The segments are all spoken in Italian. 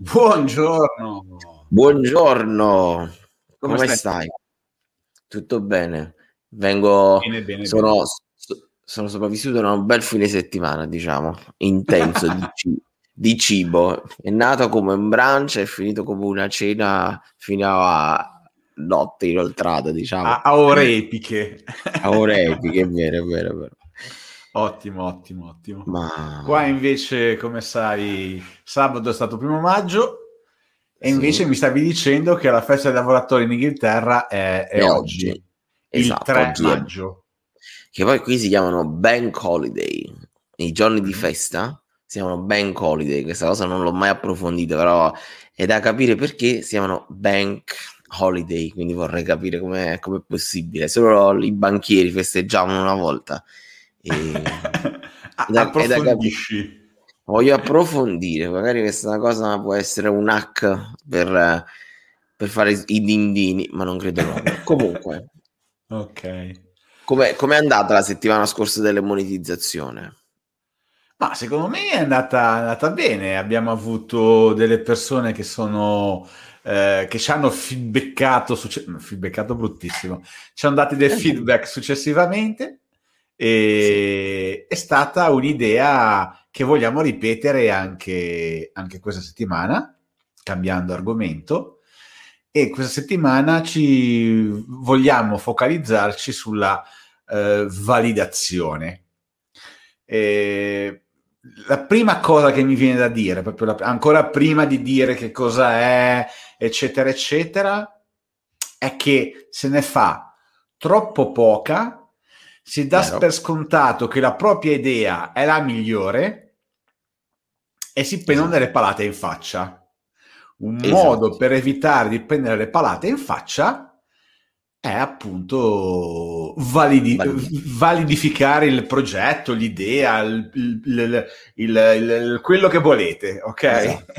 Buongiorno. Buongiorno. Come, Come stai? stai? Tutto bene. Vengo bene, bene, sono, bene. sono sopravvissuto a un bel fine settimana, diciamo, intenso di, ci- di, cibo. È nato come un brunch è finito come una cena fino a notte inoltrata, diciamo. A, a ore epiche. A ore epiche, è vero, è vero, è vero. Ottimo, ottimo, ottimo. Ma... Qua invece, come sai, sabato è stato primo maggio e invece sì. mi stavi dicendo che la festa dei lavoratori in Inghilterra è, è, è oggi, oggi. Esatto, il 3 oggi maggio. Che poi qui si chiamano Bank Holiday, i giorni di mm. festa si chiamano Bank Holiday, questa cosa non l'ho mai approfondita, però è da capire perché si chiamano Bank Holiday, quindi vorrei capire come è possibile. Solo i banchieri festeggiavano una volta. E... da, Approfondisci. Voglio approfondire, magari questa cosa può essere un hack per, per fare i dindini, ma non credo proprio. Comunque, ok. Com'è, com'è andata la settimana scorsa delle monetizzazioni? Ma secondo me è andata, è andata bene. Abbiamo avuto delle persone che sono eh, che ci hanno feedbackato, succe- feedbackato bruttissimo, ci hanno dati dei eh. feedback successivamente e sì. è stata un'idea che vogliamo ripetere anche, anche questa settimana, cambiando argomento. E questa settimana ci vogliamo focalizzarci sulla eh, validazione. E la prima cosa che mi viene da dire, proprio la, ancora prima di dire che cosa è, eccetera, eccetera, è che se ne fa troppo poca si dà Vero. per scontato che la propria idea è la migliore e si prendono esatto. delle palate in faccia. Un esatto. modo per evitare di prendere le palate in faccia è appunto validi- Validi. validificare il progetto, l'idea, il, il, il, quello che volete, ok? Esatto.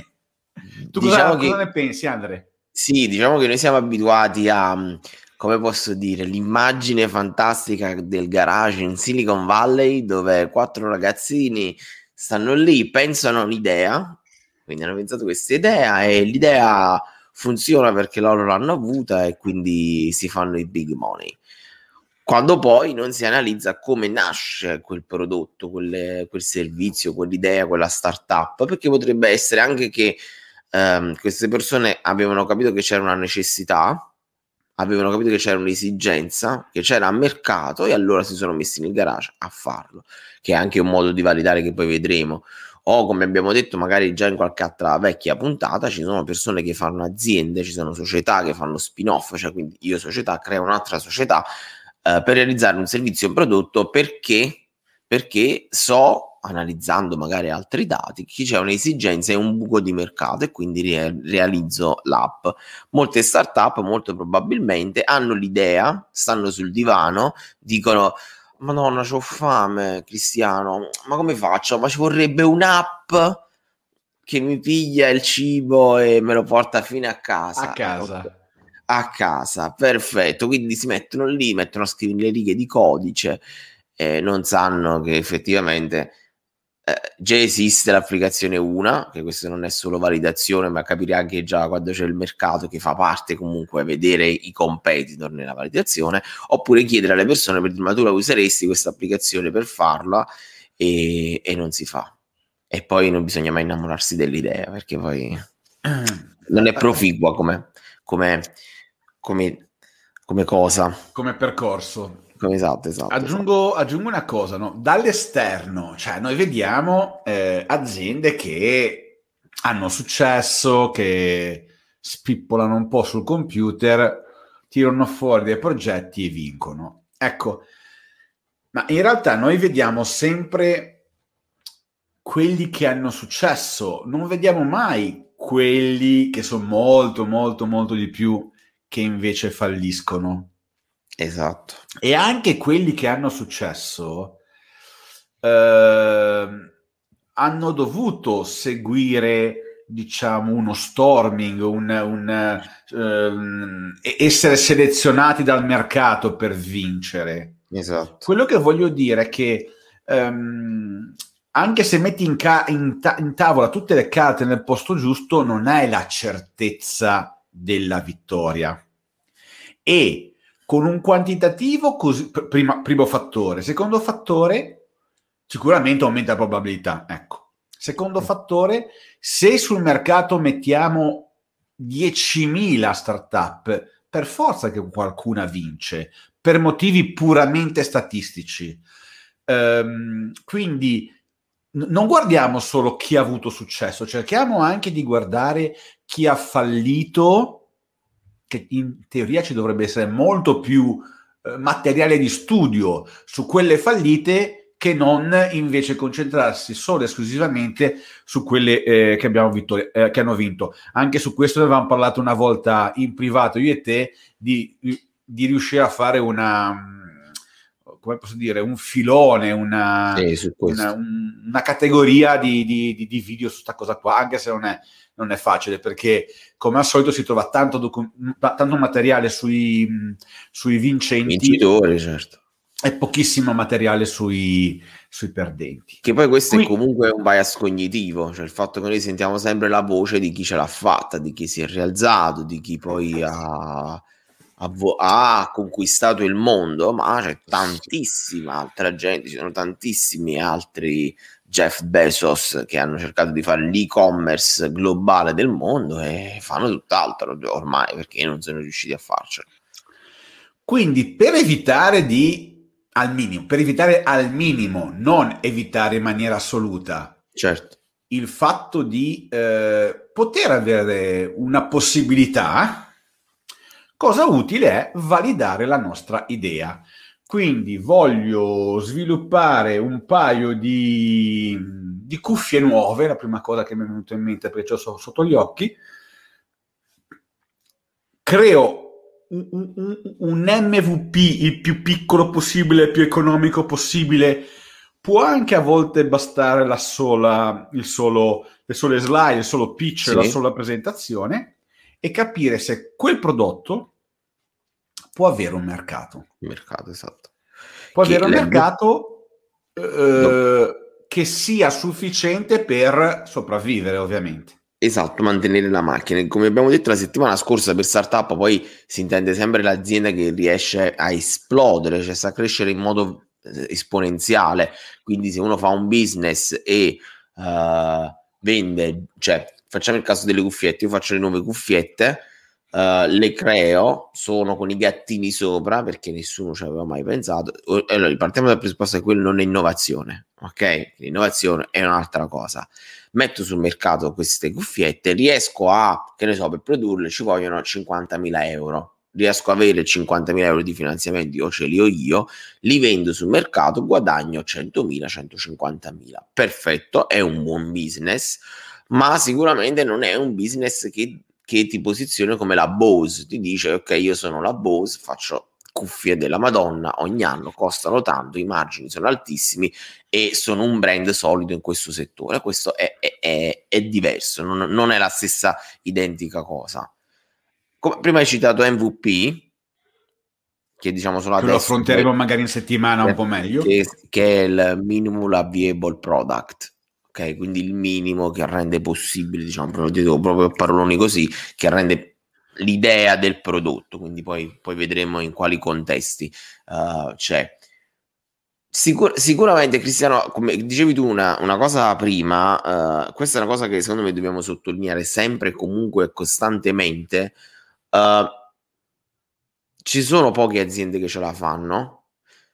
tu diciamo cosa, che... cosa ne pensi, Andre? Sì, diciamo che noi siamo abituati a come posso dire, l'immagine fantastica del garage in Silicon Valley dove quattro ragazzini stanno lì, pensano un'idea, quindi hanno pensato questa idea e l'idea funziona perché loro l'hanno avuta e quindi si fanno i big money. Quando poi non si analizza come nasce quel prodotto, quelle, quel servizio, quell'idea, quella startup, perché potrebbe essere anche che ehm, queste persone avevano capito che c'era una necessità, avevano capito che c'era un'esigenza, che c'era a mercato e allora si sono messi nel garage a farlo, che è anche un modo di validare che poi vedremo. O come abbiamo detto magari già in qualche altra vecchia puntata, ci sono persone che fanno aziende, ci sono società che fanno spin-off, cioè quindi io società creo un'altra società eh, per realizzare un servizio un prodotto perché, perché so analizzando magari altri dati, che c'è un'esigenza e un buco di mercato e quindi re- realizzo l'app. Molte startup molto probabilmente hanno l'idea, stanno sul divano, dicono Madonna, ho fame, Cristiano, ma come faccio? Ma ci vorrebbe un'app che mi piglia il cibo e me lo porta fino a casa. A casa. A casa, perfetto. Quindi si mettono lì, mettono a scrivere le righe di codice e non sanno che effettivamente eh, già esiste l'applicazione una, che questo non è solo validazione, ma capire anche già quando c'è il mercato che fa parte comunque vedere i competitor nella validazione, oppure chiedere alle persone per ma tu la useresti questa applicazione per farla e, e non si fa. E poi non bisogna mai innamorarsi dell'idea perché poi non è proficua come, come, come, come cosa. Come percorso. Esatto, esatto. Aggiungo, esatto. aggiungo una cosa, no? dall'esterno, cioè noi vediamo eh, aziende che hanno successo, che spippolano un po' sul computer, tirano fuori dei progetti e vincono. Ecco, ma in realtà noi vediamo sempre quelli che hanno successo, non vediamo mai quelli che sono molto, molto, molto di più che invece falliscono. Esatto. E anche quelli che hanno successo eh, hanno dovuto seguire, diciamo, uno storming, un, un, um, essere selezionati dal mercato per vincere. Esatto. Quello che voglio dire è che um, anche se metti in, ca- in, ta- in tavola tutte le carte nel posto giusto, non hai la certezza della vittoria. E con un quantitativo così, prima, primo fattore. Secondo fattore, sicuramente aumenta la probabilità. Ecco. Secondo fattore, se sul mercato mettiamo 10.000 startup, per forza che qualcuna vince, per motivi puramente statistici. Um, quindi non guardiamo solo chi ha avuto successo, cerchiamo anche di guardare chi ha fallito che in teoria ci dovrebbe essere molto più eh, materiale di studio su quelle fallite che non invece concentrarsi solo e esclusivamente su quelle eh, che, abbiamo vinto, eh, che hanno vinto. Anche su questo ne avevamo parlato una volta in privato io e te di, di riuscire a fare una come posso dire, un filone, una, sì, una, una categoria di, di, di, video su questa cosa qua, anche se non è, non è facile perché come al solito si trova tanto, docu- tanto materiale sui, sui vincenti vincitori certo e pochissimo materiale sui, sui perdenti. Che poi questo Qui... è comunque un bias cognitivo, cioè il fatto che noi sentiamo sempre la voce di chi ce l'ha fatta, di chi si è rialzato, di chi poi ha, ha, ha conquistato il mondo, ma c'è tantissima altra gente, ci sono tantissimi altri Jeff Bezos che hanno cercato di fare l'e-commerce globale del mondo e fanno tutt'altro ormai perché non sono riusciti a farcelo. Quindi per evitare di al minimo, per evitare al minimo, non evitare in maniera assoluta, certo. il fatto di eh, poter avere una possibilità, cosa utile è validare la nostra idea. Quindi voglio sviluppare un paio di, di cuffie nuove, la prima cosa che mi è venuta in mente perché l'ho sotto gli occhi. Creo un, un, un, MVP il più piccolo possibile, il più economico possibile. Può anche a volte bastare la sola, il solo, le sole slide, il solo pitch, sì. la sola presentazione e capire se quel prodotto può avere un mercato. Mercato, esatto. Può che avere un mercato eh, no. che sia sufficiente per sopravvivere, ovviamente. Esatto, mantenere la macchina. Come abbiamo detto la settimana scorsa, per startup poi si intende sempre l'azienda che riesce a esplodere, cioè a crescere in modo eh, esponenziale. Quindi se uno fa un business e uh, vende, cioè facciamo il caso delle cuffiette, io faccio le nuove cuffiette, Uh, le creo, sono con i gattini sopra perché nessuno ci aveva mai pensato. Allora, partiamo dal presupposto che quello non è innovazione, ok? L'innovazione è un'altra cosa. Metto sul mercato queste cuffiette, riesco a, che ne so, per produrle ci vogliono 50.000 euro. Riesco a avere 50.000 euro di finanziamenti o ce li ho io, li vendo sul mercato, guadagno 100.000, 150.000. Perfetto, è un buon business, ma sicuramente non è un business che che ti posiziona come la Bose, ti dice ok io sono la Bose, faccio cuffie della Madonna ogni anno, costano tanto, i margini sono altissimi e sono un brand solido in questo settore, questo è, è, è, è diverso, non, non, è la stessa identica cosa. Come, prima hai citato MVP, che diciamo sono lo affronteremo magari in settimana un po' meglio. Che, che è il minimum viable product Quindi il minimo che rende possibile, diciamo, proprio, proprio paroloni così, che rende l'idea del prodotto, quindi poi, poi vedremo in quali contesti uh, c'è. Sicur- sicuramente Cristiano, come dicevi tu una, una cosa prima, uh, questa è una cosa che secondo me dobbiamo sottolineare sempre, comunque costantemente. Uh, ci sono poche aziende che ce la fanno,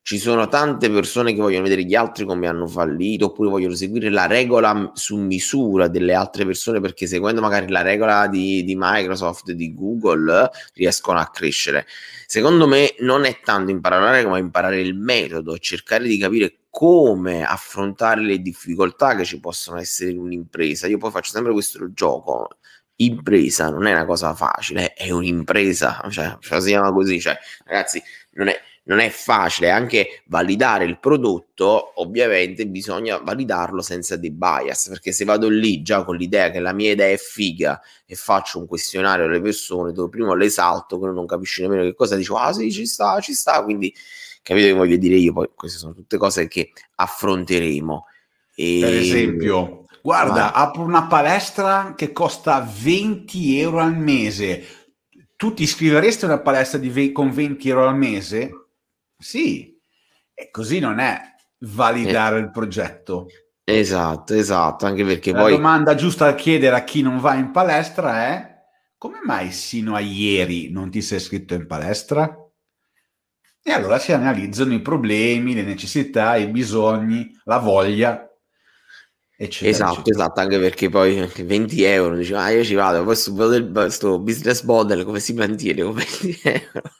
ci sono tante persone che vogliono vedere gli altri come hanno fallito oppure vogliono seguire la regola su misura delle altre persone perché seguendo magari la regola di, di Microsoft, di Google, riescono a crescere. Secondo me non è tanto imparare la regola, ma imparare il metodo, cercare di capire come affrontare le difficoltà che ci possono essere in un'impresa. Io poi faccio sempre questo gioco. Impresa non è una cosa facile, è un'impresa, cioè, cioè si chiama così, cioè, ragazzi, non è, non è facile anche validare il prodotto, ovviamente bisogna validarlo senza dei bias, perché se vado lì già con l'idea che la mia idea è figa e faccio un questionario alle persone dove prima le salto, che non capisci nemmeno che cosa dico, ah sì ci sta, ci sta, quindi capite che voglio dire io, poi queste sono tutte cose che affronteremo. E... Per esempio, guarda, ah. apro una palestra che costa 20 euro al mese. Tu ti iscriveresti a una palestra ve- con 20 euro al mese? Sì, e così non è validare eh. il progetto. Esatto, esatto, anche perché La poi... domanda giusta da chiedere a chi non va in palestra è come mai sino a ieri non ti sei iscritto in palestra? E allora si analizzano i problemi, le necessità, i bisogni, la voglia, eccetera. Esatto, eccetera. esatto, anche perché poi 20 euro, diceva, ah io ci vado, questo, questo business model come si mantiene con 20 euro?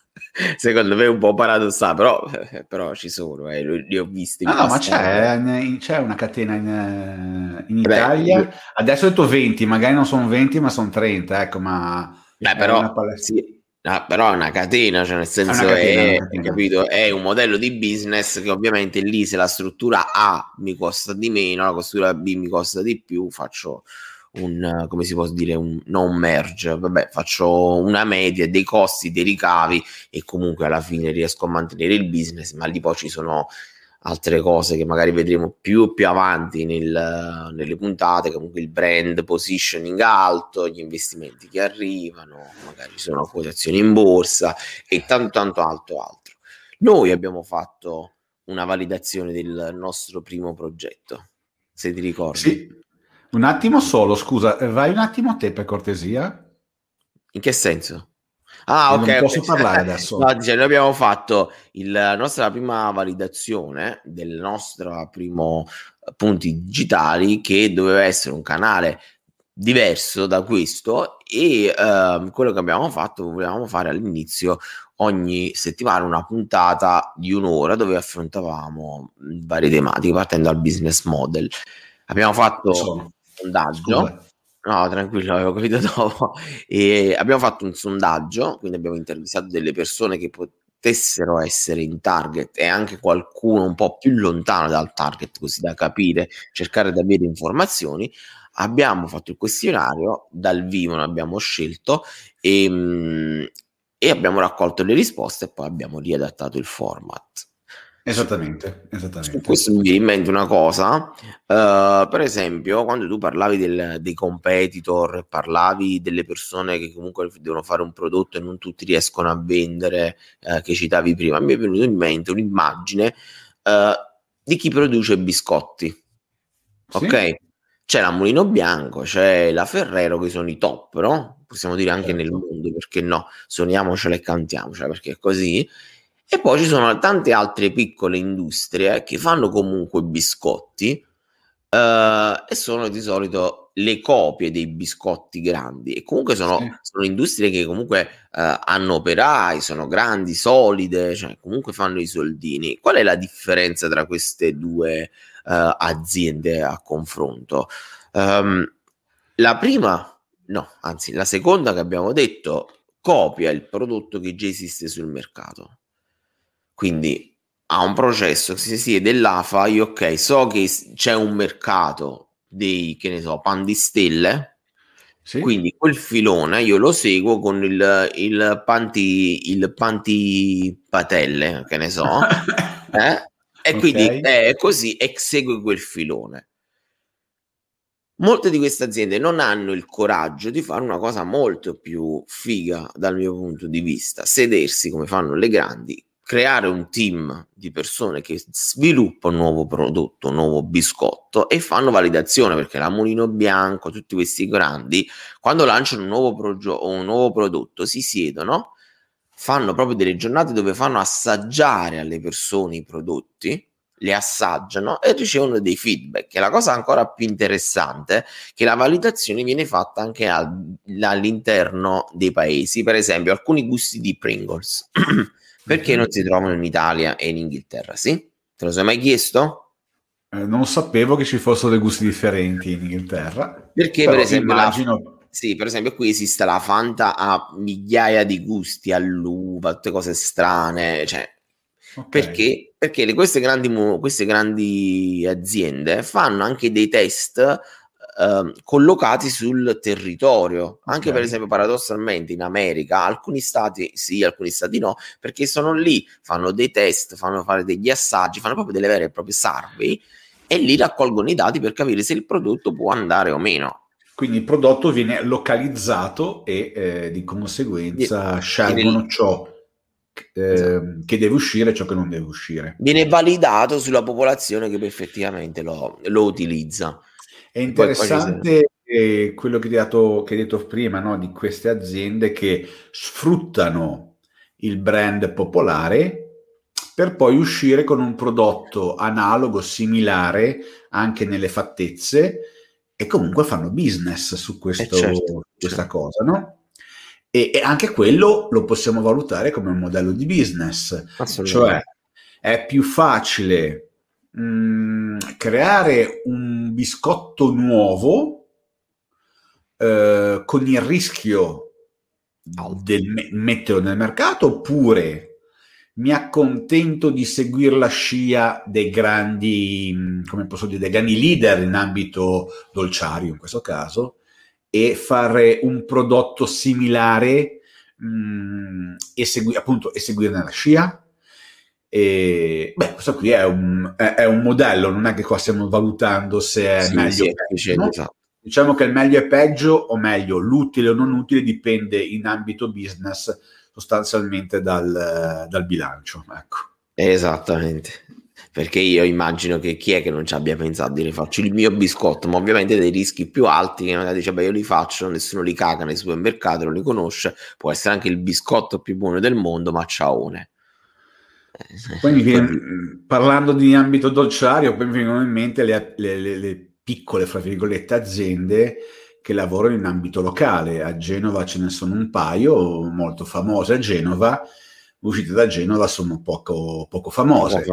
Secondo me è un po' paradossale, però, però ci sono, eh, li ho visti. No, no, ma c'è, c'è, una catena in, eh, in Italia. Beh, Adesso ho detto 20, magari non sono 20, ma sono 30, ecco, ma... Beh, però, sì, Ah, però è una catena, cioè nel senso è, è, capito, è, un modello di business che ovviamente lì se la struttura A mi costa di meno, la struttura B mi costa di più, faccio un, come si può dire, un non merge, vabbè, faccio una media dei costi, dei ricavi e comunque alla fine riesco a mantenere il business, ma lì poi ci sono altre cose che magari vedremo più più avanti nel, nelle puntate, comunque il brand positioning alto, gli investimenti che arrivano, magari ci sono quotazioni in borsa e tanto tanto altro altro. Noi abbiamo fatto una validazione del nostro primo progetto, se ti ricordi. Sì. Un attimo solo, scusa, vai un attimo a te per cortesia. In che senso? Ah, ok. Non posso okay. parlare adesso. No, dice, noi abbiamo fatto il, la nostra prima validazione del nostro primo eh, punti digitali che doveva essere un canale diverso da questo e uh, quello che abbiamo fatto volevamo fare all'inizio ogni settimana una puntata di un'ora dove affrontavamo varie tematiche partendo dal business model abbiamo fatto sondaggio Scusa. No, tranquillo, avevo capito dopo. E abbiamo fatto un sondaggio, quindi abbiamo intervistato delle persone che potessero essere in target e anche qualcuno un po' più lontano dal target, così da capire, cercare di avere informazioni. Abbiamo fatto il questionario, dal vivo ne abbiamo scelto e, mm, e abbiamo raccolto le risposte e poi abbiamo riadattato il format. Esattamente, esattamente. Su questo mi viene in mente una cosa, uh, per esempio, quando tu parlavi del, dei competitor, parlavi delle persone che comunque devono fare un prodotto e non tutti riescono a vendere, uh, che citavi prima, mi è venuto in mente un'immagine uh, di chi produce biscotti. Sì. Ok? C'è la Mulino Bianco, c'è la Ferrero che sono i top, no? Possiamo dire anche certo. nel mondo, perché no? Suoniamocela e cantiamocela, perché è così e poi ci sono tante altre piccole industrie che fanno comunque biscotti eh, e sono di solito le copie dei biscotti grandi e comunque sono, sì. sono industrie che comunque eh, hanno operai, sono grandi, solide, cioè comunque fanno i soldini. Qual è la differenza tra queste due eh, aziende a confronto? Um, la prima, no, anzi la seconda che abbiamo detto copia il prodotto che già esiste sul mercato quindi ha un processo, se si è dell'AFA, io ok, so che c'è un mercato dei, che ne so, pan di stelle, sì. quindi quel filone io lo seguo con il, il panti, il panti patelle, che ne so, eh? e okay. quindi è così e segue quel filone. Molte di queste aziende non hanno il coraggio di fare una cosa molto più figa dal mio punto di vista, sedersi come fanno le grandi, creare un team di persone che sviluppa un nuovo prodotto, un nuovo biscotto e fanno validazione perché la Mulino Bianco, tutti questi grandi, quando lanciano un nuovo, progio- un nuovo prodotto si siedono, fanno proprio delle giornate dove fanno assaggiare alle persone i prodotti, li assaggiano e ricevono dei feedback. E la cosa ancora più interessante è che la validazione viene fatta anche al- all'interno dei paesi, per esempio alcuni gusti di Pringles. Perché non si trovano in Italia e in Inghilterra? Sì? Te lo sei mai chiesto? Eh, non sapevo che ci fossero dei gusti differenti in Inghilterra. Perché, per esempio, immagino... la... Sì, per esempio, qui esiste la Fanta a migliaia di gusti, all'uva, tutte cose strane, cioè, okay. perché? Perché queste grandi, queste grandi aziende fanno anche dei test Ehm, collocati sul territorio. Anche okay. per esempio, paradossalmente, in America alcuni stati sì, alcuni stati no, perché sono lì, fanno dei test, fanno fare degli assaggi, fanno proprio delle vere e proprie survey e lì raccolgono i dati per capire se il prodotto può andare o meno. Quindi il prodotto viene localizzato e eh, di conseguenza scelgono viene... ciò eh, esatto. che deve uscire e ciò che non deve uscire. Viene validato sulla popolazione che effettivamente lo, lo utilizza. È interessante eh, quello che hai, dato, che hai detto prima no? di queste aziende che sfruttano il brand popolare per poi uscire con un prodotto analogo, similare anche nelle fattezze e comunque fanno business su questo, eh certo, questa certo. cosa, no? E, e, anche quello lo possiamo valutare come un modello di business, cioè è più facile mh, mm, creare un biscotto nuovo eh, con il rischio del metterlo nel mercato oppure mi accontento di seguire la scia dei grandi, mm, come posso dire, dei grandi leader in ambito dolciario in questo caso e fare un prodotto similare mh, mm, e, segui, appunto, e seguirne la scia. E, beh, questo qui è un, è, è un, modello, non è che qua stiamo valutando se è sì, meglio sì, peggio. No? Esatto. Diciamo che il meglio è peggio, o meglio, l'utile o non utile dipende in ambito business sostanzialmente dal, dal bilancio. Ecco. Esattamente. Perché io immagino che chi è che non ci abbia pensato di rifaccio il mio biscotto, ma ovviamente dei rischi più alti che magari dice, beh, io li faccio, nessuno li caga nei supermercati, non li conosce, può essere anche il biscotto più buono del mondo, ma ciaone. Poi mi viene, parlando di ambito dolciario, poi mi vengono in mente le, le, le, le piccole, fra virgolette, aziende che lavorano in ambito locale. A Genova ce ne sono un paio molto famose a Genova, uscite da Genova sono poco, poco famose,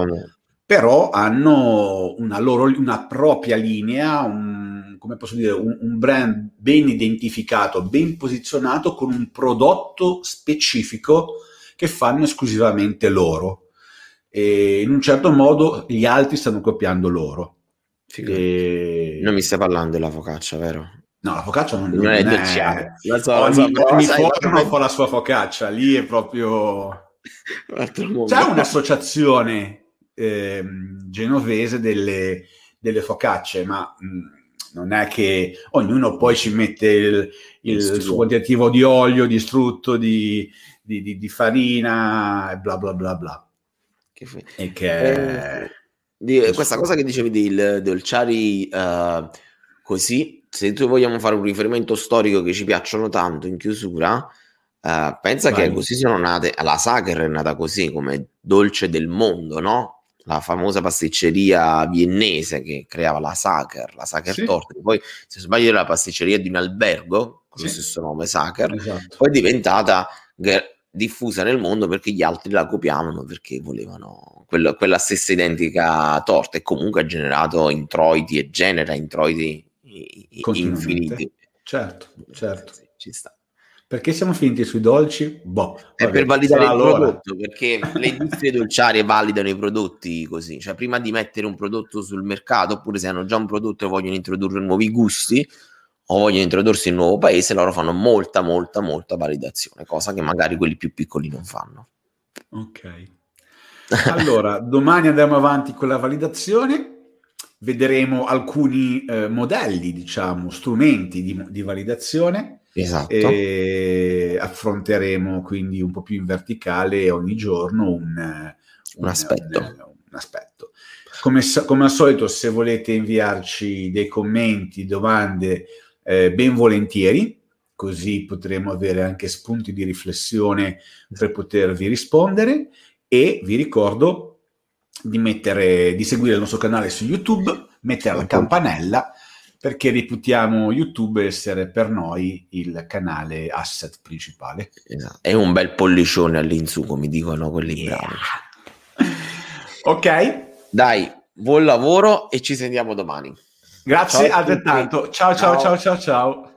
però hanno una, loro, una propria linea, un, come posso dire, un, un brand ben identificato, ben posizionato con un prodotto specifico che fanno esclusivamente loro. E in un certo modo gli altri stanno copiando loro. E... Non mi stai parlando della focaccia, vero? No, la focaccia non, non, non è dolciare. La so, ogni, so, ogni forno fa la sua focaccia, lì è proprio... C'è un'associazione eh, genovese delle, delle, focacce, ma mh, mm, non è che ognuno poi ci mette il, il, il suo quantitativo di olio, di strutto, di, di, di, di farina e bla bla bla bla. Che f- e che... Eh, di, questa cosa che dicevi del dolciari uh, così se tu vogliamo fare un riferimento storico che ci piacciono tanto in chiusura, uh, pensa Vai. che così sono nate, la Sacher è nata così come dolce del mondo, no? La famosa pasticceria viennese che creava la Sacher, la Sacher sì. Torte, poi se sbaglio era la pasticceria di un albergo con sì. lo stesso nome Sacher, esatto. poi è diventata diffusa nel mondo perché gli altri la copiavano perché volevano quella, quella stessa identica torta e comunque ha generato introiti e genera introiti infiniti. Certo, certo. Sì, ci sta. Perché siamo finiti sui dolci? Boh, è per validare il allora. prodotto, perché le industrie dolciarie validano i prodotti così, cioè prima di mettere un prodotto sul mercato, oppure se hanno già un prodotto e vogliono introdurre nuovi gusti o vogliono introdursi in un nuovo paese, loro fanno molta, molta, molta validazione, cosa che magari quelli più piccoli non fanno. Ok. Allora, domani andiamo avanti con la validazione vedremo alcuni eh, modelli, diciamo, strumenti di, di validazione. Esatto. E affronteremo quindi un po' più in verticale ogni giorno un, un, un aspetto. Un, un aspetto. Come, come, al solito, se volete inviarci dei commenti, domande, eh, ben volentieri, così potremo avere anche spunti di riflessione per potervi rispondere. E vi ricordo di, mettere, di seguire il nostro canale su YouTube, mettere la campanella perché reputiamo YouTube essere per noi il canale asset principale. Esatto. È un bel pollicione all'insù, come dicono quelli yeah. bravi. ok. Dai, buon lavoro e ci sentiamo domani. Grazie ciao altrettanto. Ciao ciao ciao ciao ciao.